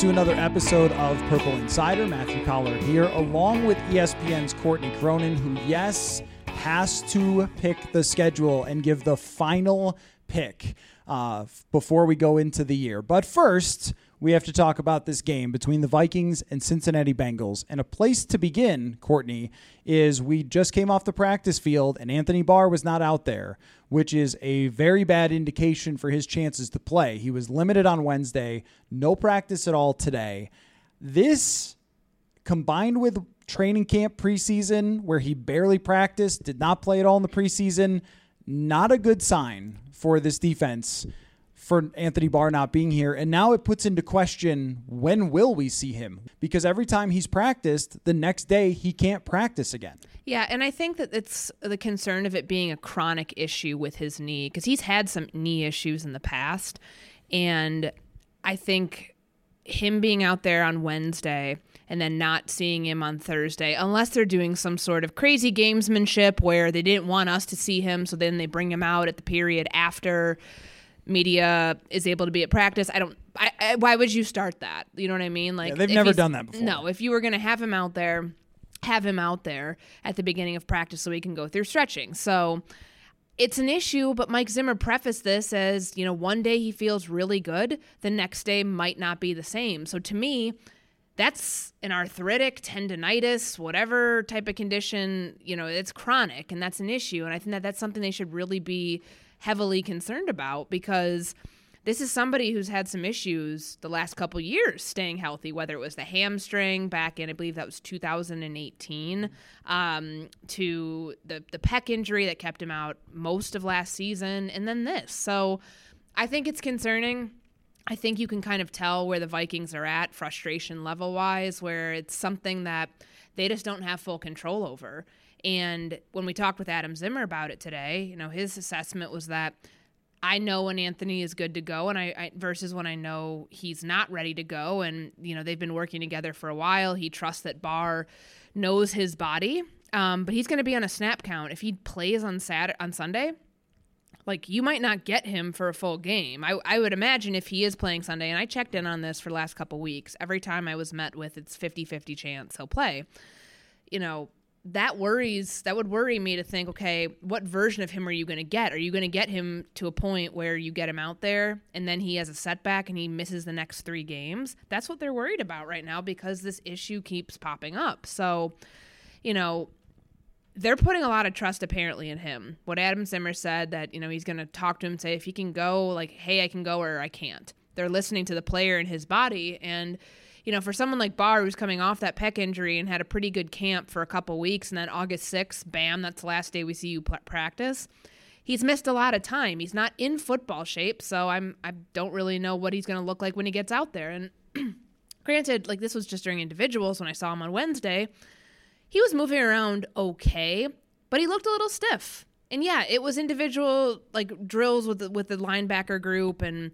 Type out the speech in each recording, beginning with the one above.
To another episode of Purple Insider. Matthew Coller here, along with ESPN's Courtney Cronin, who, yes, has to pick the schedule and give the final pick uh, before we go into the year. But first, we have to talk about this game between the Vikings and Cincinnati Bengals. And a place to begin, Courtney, is we just came off the practice field and Anthony Barr was not out there, which is a very bad indication for his chances to play. He was limited on Wednesday, no practice at all today. This combined with training camp preseason where he barely practiced, did not play at all in the preseason, not a good sign for this defense for Anthony Barr not being here. And now it puts into question when will we see him? Because every time he's practiced, the next day he can't practice again. Yeah, and I think that it's the concern of it being a chronic issue with his knee because he's had some knee issues in the past. And I think him being out there on Wednesday and then not seeing him on Thursday, unless they're doing some sort of crazy gamesmanship where they didn't want us to see him, so then they bring him out at the period after media is able to be at practice. I don't. I, I, why would you start that? You know what I mean? Like yeah, they've never done that before. No, if you were going to have him out there, have him out there at the beginning of practice so he can go through stretching. So it's an issue, but Mike Zimmer prefaced this as you know, one day he feels really good, the next day might not be the same. So to me. That's an arthritic tendonitis, whatever type of condition, you know, it's chronic and that's an issue. And I think that that's something they should really be heavily concerned about because this is somebody who's had some issues the last couple years staying healthy, whether it was the hamstring back in, I believe that was 2018, um, to the, the pec injury that kept him out most of last season, and then this. So I think it's concerning. I think you can kind of tell where the Vikings are at, frustration level wise, where it's something that they just don't have full control over. And when we talked with Adam Zimmer about it today, you know, his assessment was that I know when Anthony is good to go, and I, I, versus when I know he's not ready to go. And you know, they've been working together for a while. He trusts that Barr knows his body, um, but he's going to be on a snap count if he plays on Saturday on Sunday. Like you might not get him for a full game. I, I would imagine if he is playing Sunday, and I checked in on this for the last couple weeks. Every time I was met with, it's 50-50 chance he'll play. You know, that worries that would worry me to think okay what version of him are you going to get? Are you going to get him to a point where you get him out there and then he has a setback and he misses the next three games? That's what they're worried about right now because this issue keeps popping up. So you know they're putting a lot of trust apparently in him. What adam zimmer said that you know he's going to talk to him say if he can go like hey i can go or i can't. They're listening to the player and his body and you know, for someone like Barr who's coming off that pec injury and had a pretty good camp for a couple weeks, and then August 6th, bam, that's the last day we see you practice. He's missed a lot of time. He's not in football shape, so I'm I don't really know what he's going to look like when he gets out there. And granted, like this was just during individuals when I saw him on Wednesday, he was moving around okay, but he looked a little stiff. And yeah, it was individual like drills with with the linebacker group and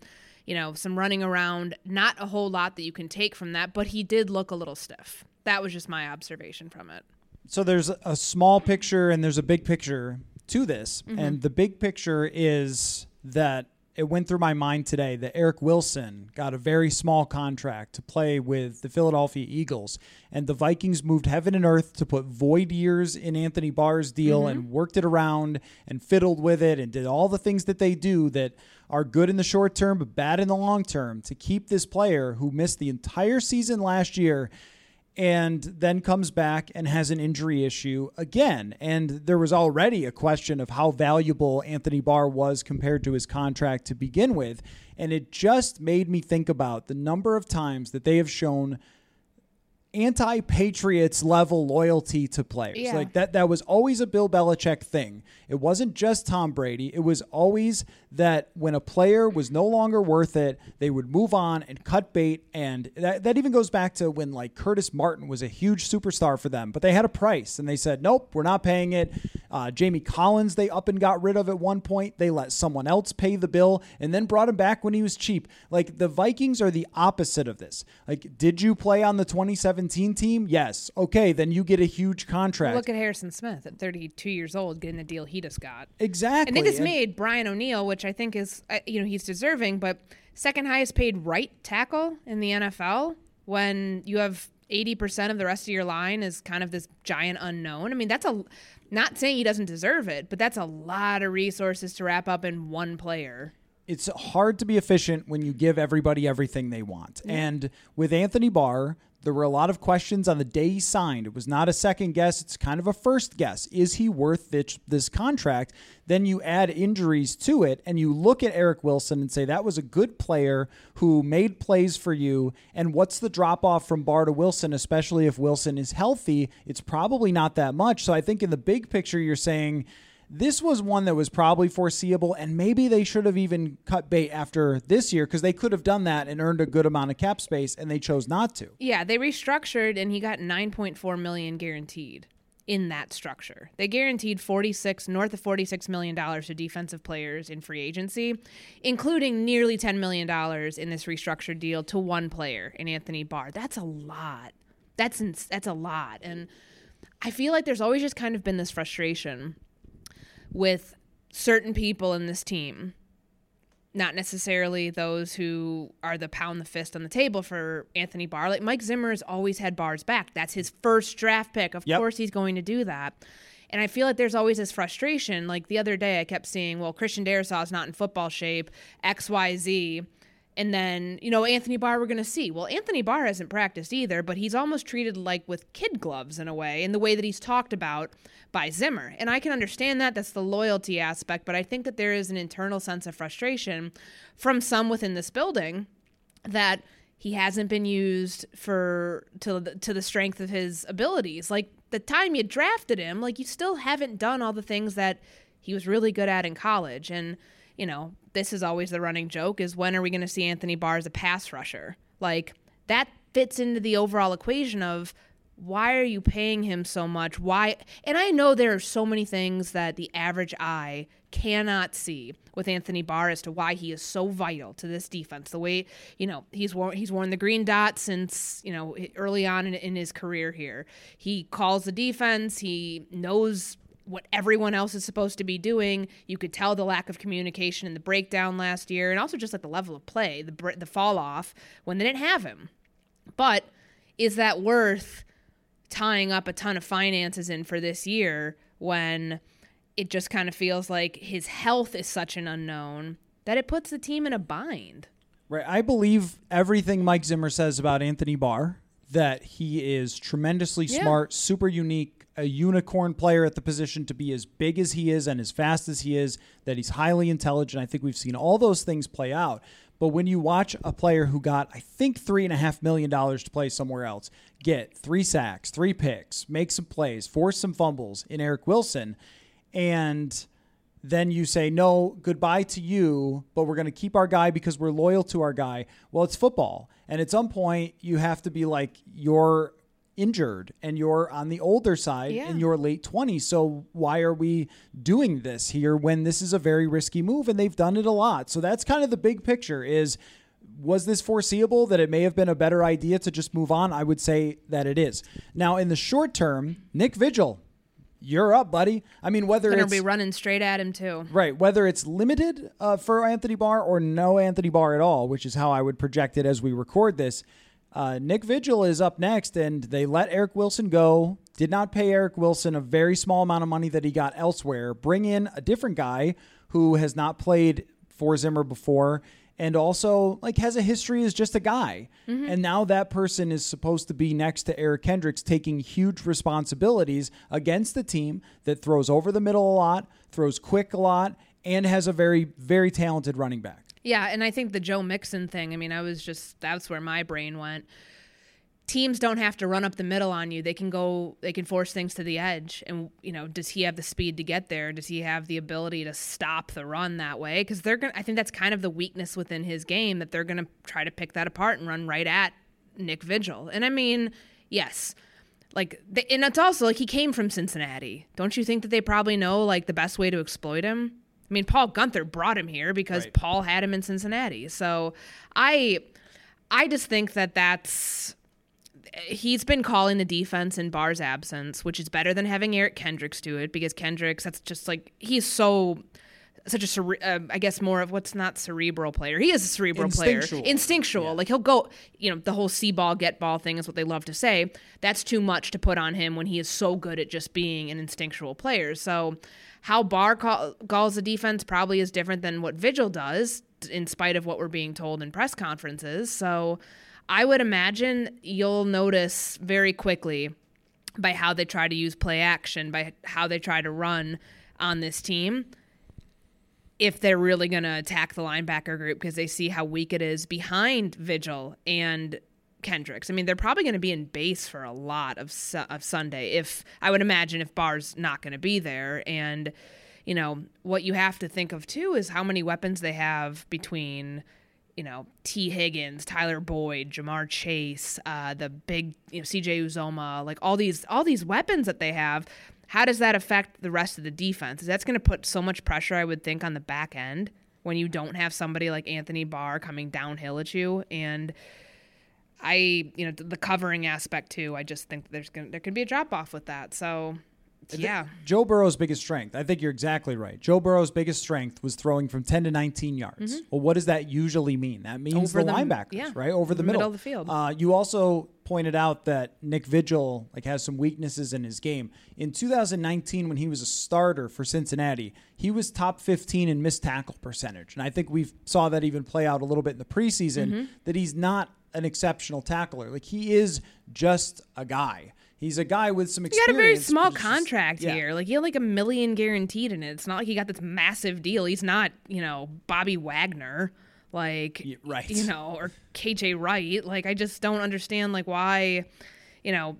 you know, some running around, not a whole lot that you can take from that, but he did look a little stiff. That was just my observation from it. So there's a small picture and there's a big picture to this. Mm-hmm. And the big picture is that it went through my mind today that Eric Wilson got a very small contract to play with the Philadelphia Eagles. And the Vikings moved heaven and earth to put void years in Anthony Barr's deal mm-hmm. and worked it around and fiddled with it and did all the things that they do that are good in the short term but bad in the long term to keep this player who missed the entire season last year and then comes back and has an injury issue again. And there was already a question of how valuable Anthony Barr was compared to his contract to begin with. And it just made me think about the number of times that they have shown anti Patriots level loyalty to players. Yeah. Like that that was always a Bill Belichick thing. It wasn't just Tom Brady. It was always that when a player was no longer worth it, they would move on and cut bait. And that, that even goes back to when like Curtis Martin was a huge superstar for them, but they had a price and they said, Nope, we're not paying it. Uh, Jamie Collins, they up and got rid of at one point. They let someone else pay the bill and then brought him back when he was cheap. Like the Vikings are the opposite of this. Like, did you play on the 2017 team? Yes. Okay, then you get a huge contract. Look at Harrison Smith at 32 years old getting the deal he just got. exactly. And they just And- made Brian O'Neill, which I think is, uh, you know, he's deserving, but second highest paid right tackle in the NFL when you have 80% of the rest of your line is kind of this giant unknown. I mean, that's a, not saying he doesn't deserve it, but that's a lot of resources to wrap up in one player. It's hard to be efficient when you give everybody everything they want. And with Anthony Barr, there were a lot of questions on the day he signed. It was not a second guess, it's kind of a first guess. Is he worth this, this contract? Then you add injuries to it and you look at Eric Wilson and say that was a good player who made plays for you. And what's the drop off from Barr to Wilson, especially if Wilson is healthy? It's probably not that much. So I think in the big picture, you're saying, this was one that was probably foreseeable, and maybe they should have even cut bait after this year because they could have done that and earned a good amount of cap space, and they chose not to. Yeah, they restructured and he got 9.4 million guaranteed in that structure. They guaranteed 46 north of 46 million dollars to defensive players in free agency, including nearly 10 million dollars in this restructured deal to one player in Anthony Barr. That's a lot. That's ins- that's a lot. And I feel like there's always just kind of been this frustration with certain people in this team not necessarily those who are the pound the fist on the table for Anthony Barr. Like Mike Zimmer has always had Barr's back. That's his first draft pick. Of Yep. course, he's going to do that. And I feel like there's always this frustration. Like the other day, I kept seeing, well, Christian Darrisaw's not in football shape, X, Y, Z. And then, you know, Anthony Barr, we're going to see. Well, Anthony Barr hasn't practiced either, but he's almost treated like with kid gloves in a way, in the way that he's talked about by Zimmer. And I can understand that. That's the loyalty aspect. But I think that there is an internal sense of frustration from some within this building that he hasn't been used for to the, to the strength of his abilities. Like the time you drafted him, like you still haven't done all the things that he was really good at in college. And you know, this is always the running joke: is when are we going to see Anthony Barr as a pass rusher? Like that fits into the overall equation of why are you paying him so much? Why? And I know there are so many things that the average eye cannot see with Anthony Barr as to why he is so vital to this defense. The way you know he's worn he's worn the green dot since you know early on in, in his career here. He calls the defense. He knows what everyone else is supposed to be doing. You could tell the lack of communication and the breakdown last year, and also just like the level of play, the the fall off when they didn't have him. But is that worth tying up a ton of finances in for this year when it just kind of feels like his health is such an unknown that it puts the team in a bind? Right. I believe everything Mike Zimmer says about Anthony Barr that he is tremendously Yeah. smart, super unique, a unicorn player at the position to be as big as he is and as fast as he is, that he's highly intelligent. I think we've seen all those things play out. But when you watch a player who got, I think, three and a half million dollars to play somewhere else, get three sacks, three picks, make some plays, force some fumbles in Eric Wilson, and then you say no goodbye to you but we're going to keep our guy because we're loyal to our guy well it's football and at some point you have to be like you're injured and you're on the older side Yeah. in your late 20s so why are we doing this here when this is a very risky move and they've done it a lot so that's kind of the big picture is was this foreseeable that it may have been a better idea to just move on i would say that it is now in the short term nick vigil you're up buddy i mean whether going it's be running straight at him, too. Right, whether it's limited uh, for Anthony Barr or no Anthony Barr at all, which is how I would project it as we record this. Uh, Nick Vigil is up next, and they let Eric Wilson go. Did not pay Eric Wilson a very small amount of money that he got elsewhere. Bring in a different guy who has not played for Zimmer before, and also like has a history as just a guy. And now that person is supposed to be next to Eric Kendricks taking huge responsibilities against the team that throws over the middle a lot, throws quick a lot, and has a very, very talented running back. Yeah, and I think the Joe Mixon thing, I mean, I was just that's where my brain went. Teams don't have to run up the middle on you. They can go they can force things to the edge and you know, does he have the speed to get there? Does he have the ability to stop the run that way? Cuz they're going to I think that's kind of the weakness within his game that they're going to try to pick that apart and run right at Nick Vigil. And I mean, yes, like and it's also like he came from Cincinnati. Don't you think that they probably know like the best way to exploit him? I mean, Paul Guenther brought him here because Right. Paul had him in Cincinnati. So I I just think that that's he's been calling the defense in Barr's absence, which is better than having Eric Kendricks do it because Kendricks that's just like he's so such a cere- uh, I guess more of what's not cerebral player. He is a cerebral Instinctual. player, instinctual. Like he'll go, you know, the whole see ball get ball thing is what they love to say. That's too much to put on him when he is so good at just being an instinctual player. So how Barr call, calls the defense probably is different than what Vigil does, in spite of what we're being told in press conferences. So I would imagine you'll notice very quickly by how they try to use play action, by how they try to run on this team, if they're really going to attack the linebacker group because they see how weak it is behind Vigil and Kendricks. I mean, they're probably going to be in base for a lot of su- of Sunday. If I would imagine if Barr's not going to be there, and you know what you have to think of too is how many weapons they have between you know Tee Higgins, Tyler Boyd, Ja'Marr Chase, uh, the big you know CJ Uzomah, like all these all these weapons that they have. How does that affect the rest of the defense? That's going to put so much pressure, I would think, on the back end when you don't have somebody like Anthony Barr coming downhill at you and. I, you know, the covering aspect too. I just think there's gonna there could be a drop off with that. So, yeah, Joe Burrow's biggest strength, I think you're exactly right. Joe Burrow's biggest strength was throwing from 10 to 19 yards. Well, what does that usually mean? That means Mm-hmm. Over the, the- linebackers, yeah, right? Over the middle. middle of the field. Uh, you also pointed out that Nick Vigil like has some weaknesses in his game. In 2019, when he was a starter for Cincinnati, he was top 15 in missed tackle percentage. And I think we saw that even play out a little bit in the preseason Mm-hmm. that he's not an exceptional tackler. Like he is just a guy. He's a guy with some experience. he got a very small he's just- contract yeah. here. Like he had like a million guaranteed in it. It's not like he got this massive deal. He's not, you know, Bobby Wagner, like Yeah, right. you know, or KJ Wright. Like I just don't understand like why, you know,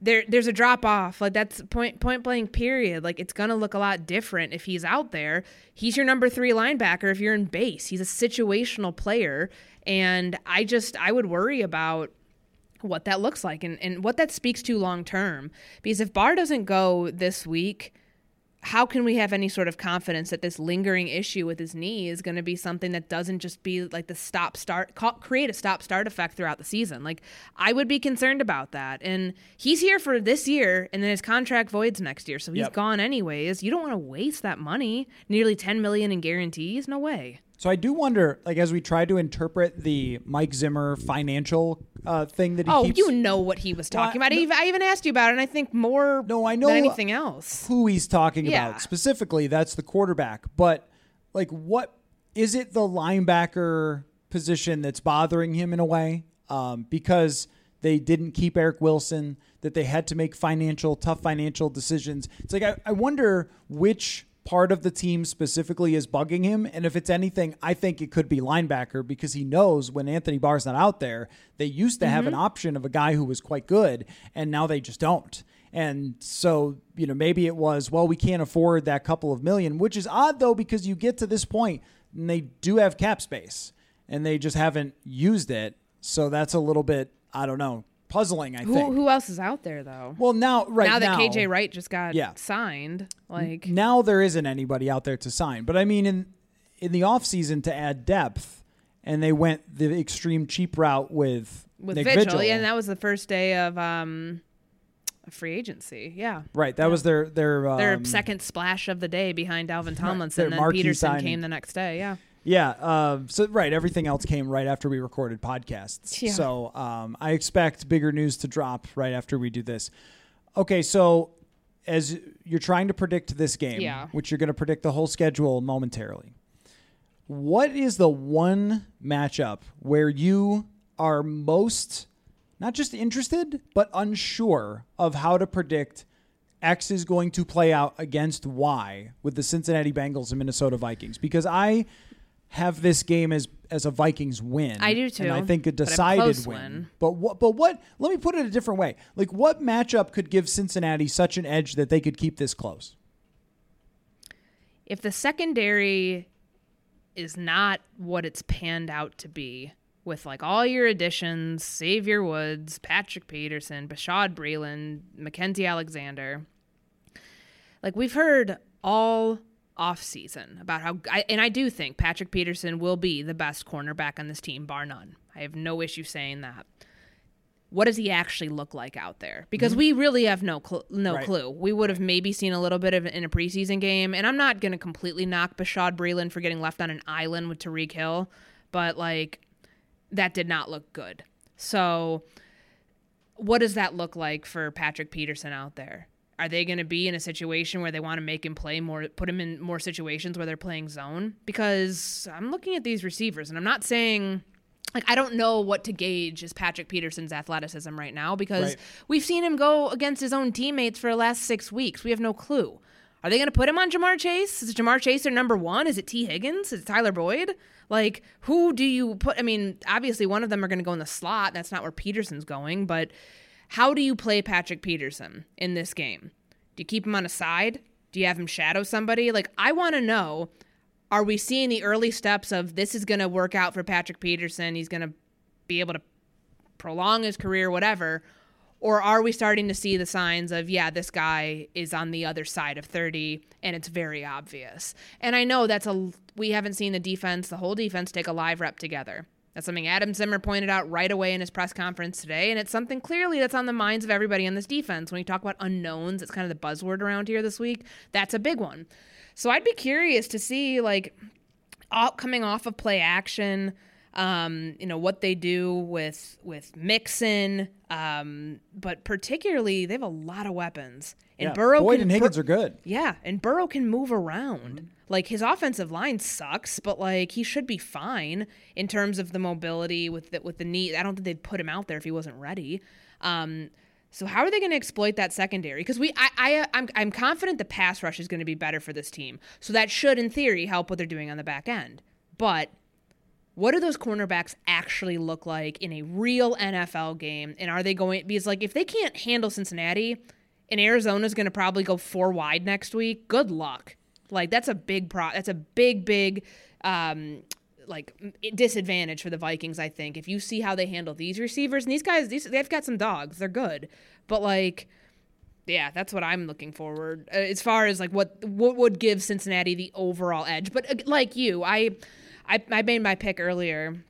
there there's a drop off. Like that's point point blank period. Like it's gonna look a lot different if he's out there. He's your number three linebacker if you're in base. He's a situational player. And I just I would worry about what that looks like and, and what that speaks to long term. Because if Barr doesn't go this week, how can we have any sort of confidence that this lingering issue with his knee is going to be something that doesn't just be like the stop start create a stop start effect throughout the season? Like i would be concerned about that. And he's here for this year and then his contract voids next year. So he's Yep. gone anyways. You don't want to waste that money. Nearly 10 million in guarantees? No way So I do wonder, like, as we try to interpret the Mike Zimmer financial uh, thing that he oh keeps, you know what he was talking Well, about I, even, I even asked you about it and i think more No, I know- than anything else who he's talking Yeah. about specifically. That's the quarterback. But like, what is it? The linebacker position that's bothering him in a way um, because they didn't keep Eric Wilson. That they had to make financial tough financial decisions. It's like I, I wonder which part of the team specifically is bugging him. And if it's anything, I think it could be linebacker because he knows when Anthony Barr's not out there, they used to have an mm-hmm. option of a guy who was quite good, and now they just don't. And so, you know, maybe it was, well, we can't afford that couple of million, which is odd though, because you get to this point and they do have cap space and they just haven't used it. So that's a little bit, I don't know, puzzling, I who, think. who else is out there though well, now, right now now, that KJ Wright just got Yeah. signed, like now there isn't anybody out there to sign. But I mean, in in the offseason to add depth, and they went the extreme cheap route with, with Nick Vigil, Vigil. yeah, and that was the first day of um, free agency. Yeah, right, that was their their um, their second splash of the day behind Dalvin Tomlinson. their and then Peterson signing. came the next day. Yeah, Yeah. Um, so right, everything else came right after we recorded podcasts. Yeah. So um, I expect bigger news to drop right after we do this. Okay, so as you're trying to predict this game, Yeah. which you're going to predict the whole schedule momentarily, What is the one matchup where you are most not just interested, but unsure of how to predict X is going to play out against Y with the Cincinnati Bengals and Minnesota Vikings? Because I have this game as as a Vikings win. I do too. And I think a but a decided win. win. But what but what let me put it a different way. Like what matchup could give Cincinnati such an edge that they could keep this close? if the secondary is not what it's panned out to be, with like all your additions, Xavier Woods, Patrick Peterson, Bashaud Breeland, Mackensie Alexander, like we've heard all off season about how, I, and I do think Patrick Peterson will be the best cornerback on this team, bar none. I have no issue saying that. What does he actually look like out there? Because mm-hmm. we really have no cl- no Right. clue. We would have maybe seen a little bit of it in a preseason game, and I'm not going to completely knock Bashaud Breeland for getting left on an island with Tyreek Hill, but like that did not look good. So, what does that look like for Patrick Peterson out there? Are they going to be in a situation where they want to make him play more, put him in more situations where they're playing zone? Because I'm looking at these receivers, and I'm not saying like I don't know what to gauge is Patrick Peterson's athleticism right now because Right. we've seen him go against his own teammates for the last six weeks. We have no clue. Are they going to put him on Ja'Marr Chase? Is Ja'Marr Chase their number one? Is it Tee Higgins? Is it Tyler Boyd? Like, who do you put? I mean, obviously, one of them are going to go in the slot. That's not where Peterson's going. But how do you play Patrick Peterson in this game? Do you keep him on a side? Do you have him shadow somebody? Like, I want to know are we seeing the early steps of this is going to work out for Patrick Peterson? He's going to be able to prolong his career, whatever. Or are we starting to see the signs of, yeah, this guy is on the other side of 30 and it's very obvious? And I know that's a, we haven't seen the defense, the whole defense take a live rep together. That's something Adam Zimmer pointed out right away in his press conference today. And it's something clearly that's on the minds of everybody on this defense. When you talk about unknowns, it's kind of the buzzword around here this week. That's a big one. So I'd be curious to see, like, all, coming off of play action, um, you know what they do with with Mixon, um, but particularly they have a lot of weapons. And Yeah, Burrow Boyd can, and Higgins are good. yeah, and Burrow can move around. Mm-hmm. Like his offensive line sucks, but like he should be fine in terms of the mobility with the, with the knee. I don't think they'd put him out there if he wasn't ready. Um, so how are they going to exploit that secondary? Because we, I, I, I'm, I'm confident the pass rush is going to be better for this team. So that should, in theory, help what they're doing on the back end. But what do those cornerbacks actually look like in a real NFL game? And are they going because like if they can't handle Cincinnati and Arizona's going to probably go four wide next week, good luck. Like that's a big pro that's a big big um like disadvantage for the Vikings, I think. If you see how they handle these receivers and these guys these they've got some dogs. They're good. But like yeah, that's what I'm looking forward uh, as far as like what what would give Cincinnati the overall edge. But like you, I I, I made my pick earlier.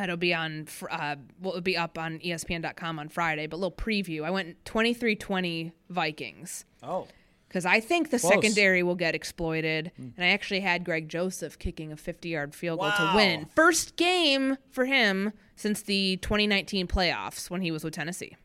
It'll be on uh, well, it'll be up on ESPN.com on Friday. But little preview. I went 23-20 Vikings Oh. Because I think the Close. Secondary will get exploited. Hmm. And I actually had Greg Joseph kicking a 50-yard field goal to win. First game for him since the 2019 playoffs when he was with Tennessee.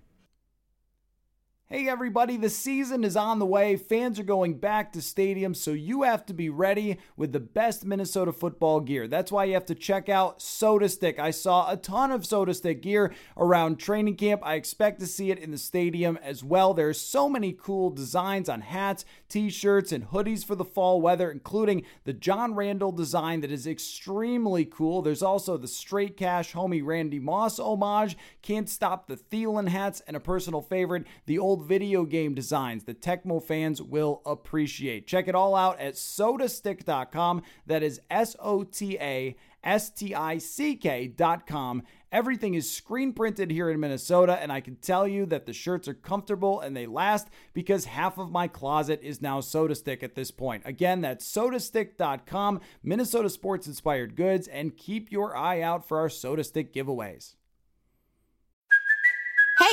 Hey everybody, the season is on the way. Fans are going back to stadiums, so you have to be ready with the best Minnesota football gear. That's why you have to check out SotaStick. I saw a ton of SotaStick gear around training camp. I expect to see it in the stadium as well. There's so many cool designs on hats, t-shirts, and hoodies for the fall weather, including the John Randle design that is extremely cool. There's also the Straight Cash homie Randy Moss homage, Can't Stop the Thielen hats, and a personal favorite, the old video game designs that Tecmo fans will appreciate. Check it all out at sotastick.com. That is S O T A S T I C K.com. Everything is screen printed here in Minnesota, and I can tell you that the shirts are comfortable and they last because half of my closet is now SotaStick at this point. Again, that's sotastick.com, Minnesota sports inspired goods, and keep your eye out for our SotaStick giveaways.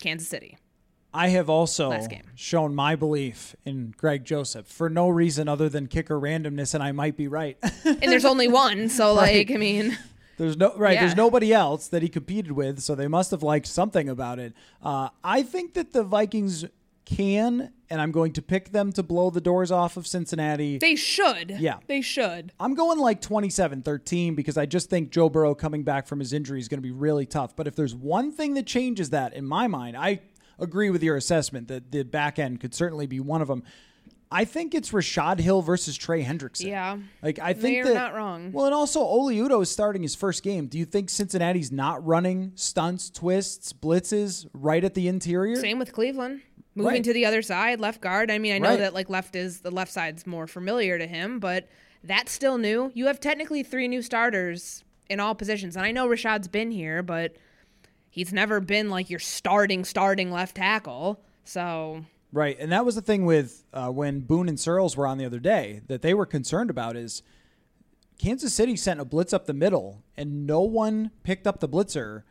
Kansas City. I have also shown my belief in Greg Joseph for no reason other than kicker randomness, and I might be right. And there's only one, so Right. like I mean, There's no right. Yeah. There's nobody else that he competed with, so they must have liked something about it. Uh, I think that the Vikings can, and I'm going to pick them to blow the doors off of Cincinnati. they should. Yeah. They should. I'm going like 27-13 because I just think Joe Burrow coming back from his injury is going to be really tough. But if there's one thing that changes that in my mind, I agree with your assessment that the back end could certainly be one of them. I think it's Rashod Hill versus Trey Hendrickson. Yeah. Like I think You're not wrong. Well, and also Oli Udoh is starting his first game. Do you think Cincinnati's not running stunts, twists, blitzes right at the interior? Same with Cleveland. Moving Right. to the other side, left guard. I mean, I know Right. that like left is the left side's more familiar to him, but that's still new. You have technically three new starters in all positions. And I know Rashod's been here, but he's never been like your starting starting left tackle. So Right, and that was the thing with uh, when Boone and Searles were on the other day that they were concerned about is Kansas City sent a blitz up the middle and no one picked up the blitzer,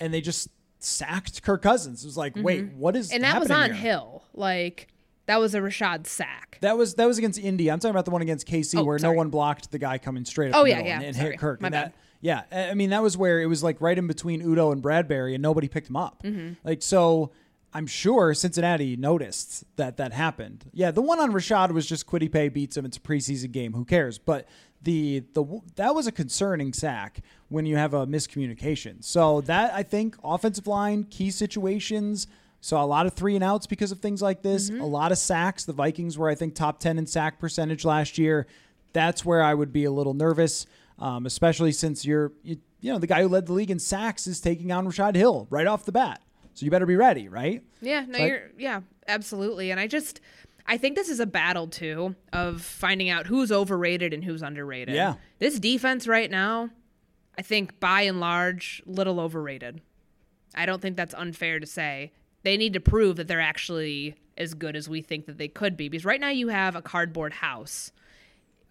and they just sacked Kirk Cousins. It was like, wait, what is Mm-hmm. and that was on here? Hill. Like that was a Rashod sack. That was that was against Indy. I'm talking about the one against KC Oh, where no one blocked the guy coming straight up Oh, the yeah, yeah, and, and hit Kirk. My and bad. that, yeah, I I mean that was where it was like right in between Udoh and Bradbury, and nobody picked him up. Mm-hmm. Like so, I'm sure Cincinnati noticed that that happened. Yeah, the one on Rashod was just Kwity Paye beats him. It's a preseason game. Who cares? But the the that was a concerning sack when you have a miscommunication. So that I think offensive line key situations. Saw a lot of three and outs because of things like this. Mm-hmm. A lot of sacks. The Vikings were, I think, top 10 in sack percentage last year. That's where I would be a little nervous, um, especially since you're, you, you know, the guy who led the league in sacks is taking on Rashod Hill right off the bat. So you better be ready, right? Yeah, no, you're yeah, absolutely. And I just I think this is a battle too of finding out who's overrated and who's underrated. Yeah. This defense right now, I think by and large, little overrated. I don't think that's unfair to say. They need to prove that they're actually as good as we think that they could be. Because right now you have a cardboard house.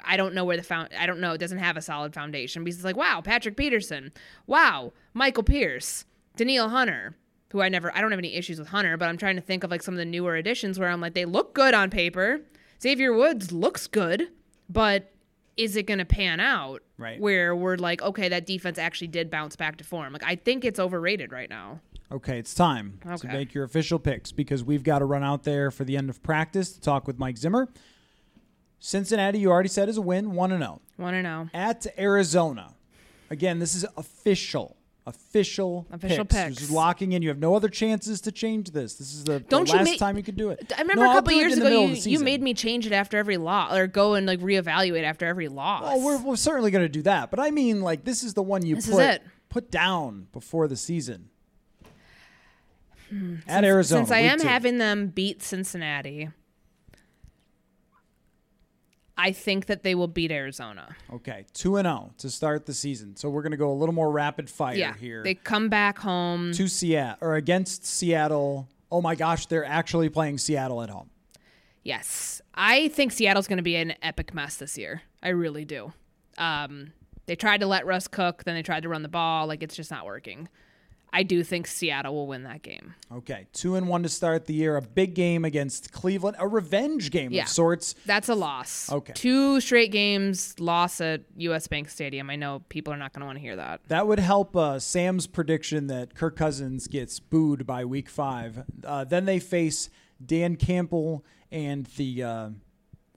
I don't know where the found. I don't know. It doesn't have a solid foundation because it's like, wow, Patrick Peterson, wow, Michael Pierce, Danielle Hunter, who I never. I don't have any issues with Hunter, but I'm trying to think of like some of the newer additions where I'm like, they look good on paper. Xavier Woods looks good, but is it going to pan out? Right. Where we're like, okay, that defense actually did bounce back to form. Like, I think it's overrated right now. Okay, it's time to make your official picks because we've got to run out there for the end of practice to talk with Mike Zimmer. Cincinnati, you already said, is a win, 1 and 0. Want to know? At Arizona. Again, this is official. Official, Official picks. picks. This is locking in. You have no other chances to change this. This is the, the Don't you last make- time you can do it. I remember No, a couple years ago you, you made me change it after every loss or go and like reevaluate after every loss. Well, we're, we're certainly going to do that. But I mean, like, this is the one you This put put down before the season. At Arizona. Hmm. Since I am two. having them beat Cincinnati, I think that they will beat Arizona. Okay, 2 and 0 to start the season. So we're going to go a little more rapid fire yeah, here. they come back home. to Seattle or against Seattle. Oh my gosh, they're actually playing Seattle at home. Yes, I think Seattle's going to be an epic mess this year. I really do. Um, they tried to let Russ cook, then they tried to run the ball. Like it's just not working. I do think Seattle will win that game. Okay, 2 and 1 to start the year. A big game against Cleveland, a revenge game Yeah. of sorts. That's a loss. Okay. Two straight games loss at US Bank Stadium. I know people are not going to want to hear that. That would help uh, Sam's prediction that Kirk Cousins gets booed by week five. Uh, then they face Dan Campbell and the, uh,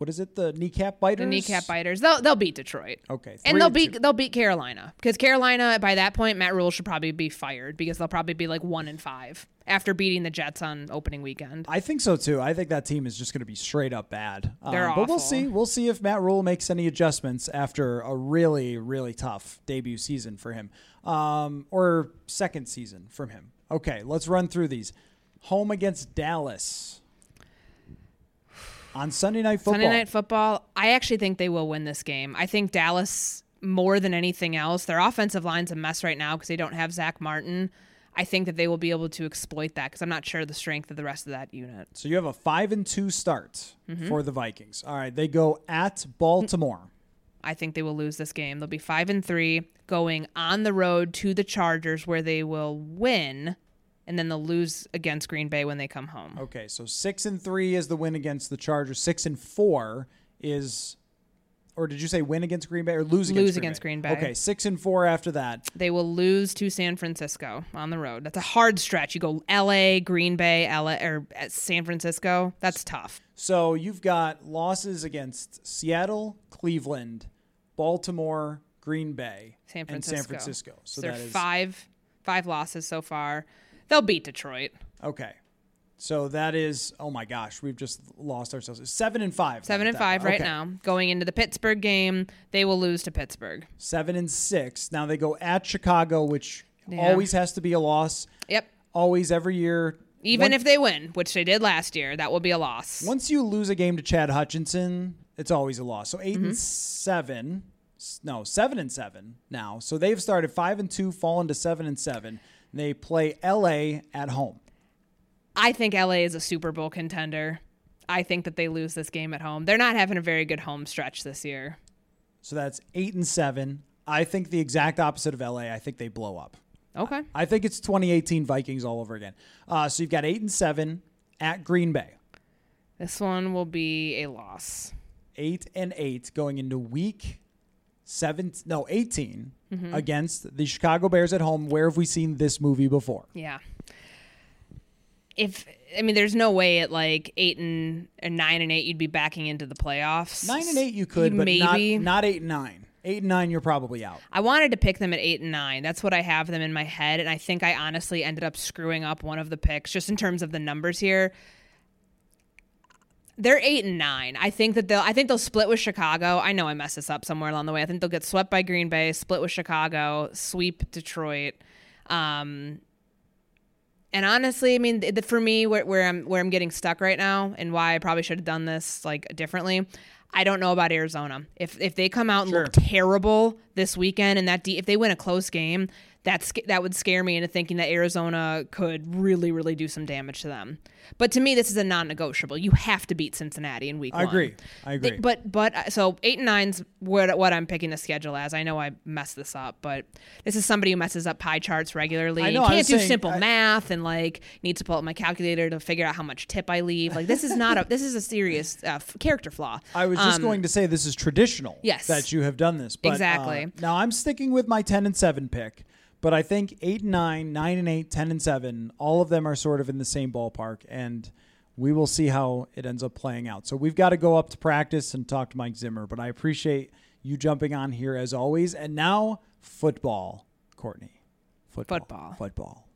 what is it, the kneecap biters? The kneecap biters. They'll they'll beat Detroit. Okay, And they'll beat two. they'll beat Carolina because Carolina by that point Matt Rhule should probably be fired because they'll probably be like one and five after beating the Jets on opening weekend. I think so too. I think that team is just going to be straight up bad. They're Um, But we'll see. We'll see if Matt Rhule makes any adjustments after a really, really tough debut season for him, um, or second season from him. Okay, let's run through these. Home against Dallas on Sunday Night Football. Sunday night football. I actually think they will win this game. I think Dallas more than anything else. Their offensive line's a mess right now because they don't have Zack Martin. I think that they will be able to exploit that because I'm not sure the strength of the rest of that unit. So you have a five and two start Mm-hmm. for the Vikings. All right, they go at Baltimore. I think they will lose this game. They'll be five and three, going on the road to the Chargers, where they will win, and then they'll lose against Green Bay when they come home. Okay, so six and three is the win against the Chargers. Six and four is, or did you say win against Green Bay or lose against Lose Green against Bay? Green Bay. Okay, six and four after that. They will lose to San Francisco on the road. That's a hard stretch. You go L.A., Green Bay, L.A. or San Francisco. That's tough. So you've got losses against Seattle, Cleveland, Baltimore, Green Bay, San and Francisco. San Francisco. So that is five five losses so far. They'll beat Detroit. okay. So that is oh my gosh, we've just lost ourselves. Seven and five. Seven and five right Okay. now. Going into the Pittsburgh game, they will lose to Pittsburgh. Seven and six. Now they go at Chicago, which Yeah. always has to be a loss. Yep. Always every year. Even One- if they win, which they did last year, that will be a loss. Once you lose a game to Chad Hutchinson, it's always a loss. So 8 Mm-hmm. and seven, no, seven and seven now. So they've started five and two, fallen to seven and seven. They play LA at home. I think LA is a Super Bowl contender. I think that they lose this game at home. They're not having a very good home stretch this year. So that's eight and seven. I think the exact opposite of LA. I think they blow up. Okay. I think it's 2018 Vikings all over again. Uh, so you've got eight and seven at Green Bay, This one will be a loss. eight and eight going into week seven, no, 18 Mm-hmm. against the Chicago Bears at home. Where have we seen this movie before? Yeah. If I mean, there's no way at like eight and, and nine and eight you'd be backing into the playoffs. Nine and eight you could, but maybe. not not eight and nine. Eight and nine you're probably out. I wanted to pick them at eight and nine. That's what I have them in my head, and I think I honestly ended up screwing up one of the picks just in terms of the numbers here. They're eight and nine. I think that they'll. I think they'll split with Chicago. I know I messed this up somewhere along the way. I think they'll get swept by Green Bay, split with Chicago, sweep Detroit. Um, and honestly, I mean, th- th- for me, where, where I'm where I'm getting stuck right now, and why I probably should have done this like differently, I don't know about Arizona. If if they come out and look terrible this weekend, and that de- if they win a close game, that's that would scare me into thinking that Arizona could really really do some damage to them. But to me, this is a non-negotiable. You have to beat Cincinnati in week I one. I agree. I agree. They- but but uh, so eight and nine's what what I'm picking the schedule as. I know I messed this up, but this is somebody who messes up pie charts regularly. I know, can't do saying, simple I- math and like needs to pull up my calculator to figure out how much tip I leave. Like this is not a this is a serious uh, f- character flaw. I was just Um, going to say this is traditional. Yes. that you have done this. But, uh, Exactly. now I'm sticking with my ten and seven pick, but I think eight and nine, nine and eight, 10 and seven, all of them are sort of in the same ballpark, and we will see how it ends up playing out. So we've got to go up to practice and talk to Mike Zimmer. But I appreciate you jumping on here as always. And now football, Courtney. Football. Football. Football.